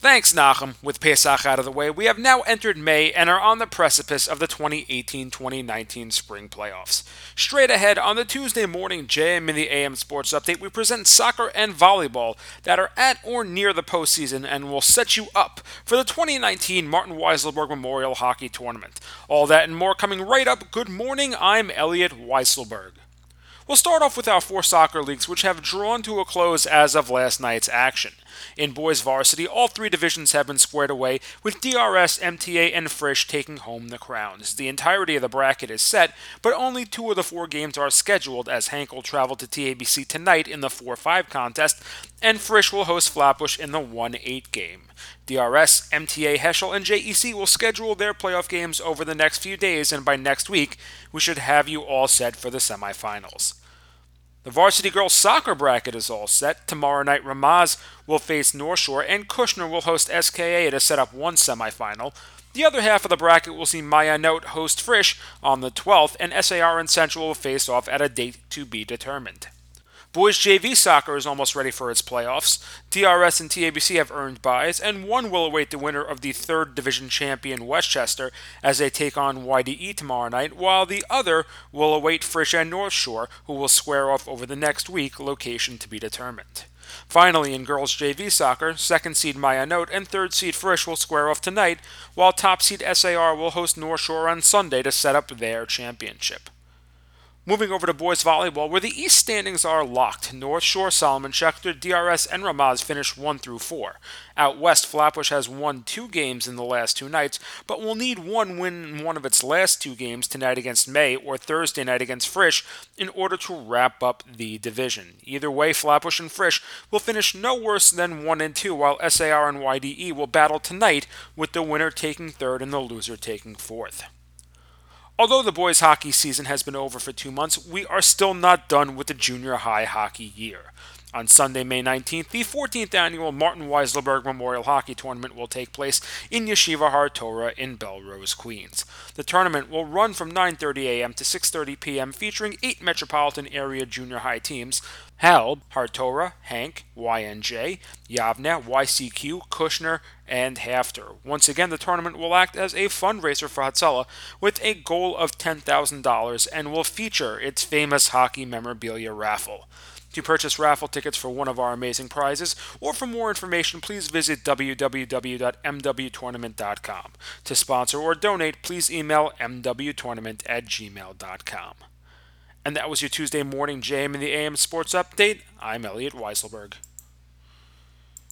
Thanks, Nachum. With Pesach out of the way, we have now entered May and are on the precipice of the 2018 2019 spring playoffs. Straight ahead, on the Tuesday morning JM in the AM Sports Update, we present soccer and volleyball that are at or near the postseason and will set you up for the 2019 Martin Weiselberg Memorial Hockey Tournament. All that and more coming right up. Good morning, I'm Elliot Weiselberg. We'll start off with our four soccer leagues, which have drawn to a close as of last night's action. In boys varsity, all three divisions have been squared away, with DRS, MTA, and Frisch taking home the crowns. The entirety of the bracket is set, but only two of the four games are scheduled, as HANC will travel to TABC tonight in the 4 5 contest, and Frisch will host Flatbush in the 1 8 game. DRS, MTA, Heschel, and JEC will schedule their playoff games over the next few days, and by next week, we should have you all set for the semifinals. The varsity girls soccer bracket is all set. Tomorrow night, Ramaz will face North Shore, and Kushner will host SKA to set up one semifinal. The other half of the bracket will see Ma'ayanot host Frisch on the 12th, and SAR and Central will face off at a date to be determined. Boys JV soccer is almost ready for its playoffs. DRS and TABC have earned byes, and one will await the winner of the third division champion Westchester as they take on YDE tomorrow night, while the other will await Frisch and North Shore, who will square off over the next week, location to be determined. Finally, in girls JV soccer, second seed Ma'ayanot and third seed Frisch will square off tonight, while top seed SAR will host North Shore on Sunday to set up their championship. Moving over to boys volleyball, where the East standings are locked. North Shore, Solomon Schechter, DRS, and Ramaz finished 1 through 4. Out west, Flatbush has won two games in the last two nights, but will need one win in one of its last two games tonight against May or Thursday night against Frisch in order to wrap up the division. Either way, Flatbush and Frisch will finish no worse than 1 and 2, while SAR and YDE will battle tonight with the winner taking third and the loser taking fourth. Although the boys' hockey season has been over for two months, we are still not done with the junior high hockey year. On Sunday, May 19th, the 14th annual Martin Weiselberg Memorial Hockey Tournament will take place in Yeshiva Har Torah in Bellerose, Queens. The tournament will run from 9:30 a.m. to 6:30 p.m., featuring eight metropolitan area junior high teams: HALB Har Torah, HANC, YNJ, Yavne, YCQ, Kushner, and HAFTR. Once again, the tournament will act as a fundraiser for Hatzalah with a goal of $10,000 and will feature its famous hockey memorabilia raffle. To purchase raffle tickets for one of our amazing prizes, or for more information, please visit www.mwtournament.com. To sponsor or donate, please email mwtournament at gmail.com. And that was your Tuesday morning JM in the AM Sports Update. I'm Elliot Weiselberg.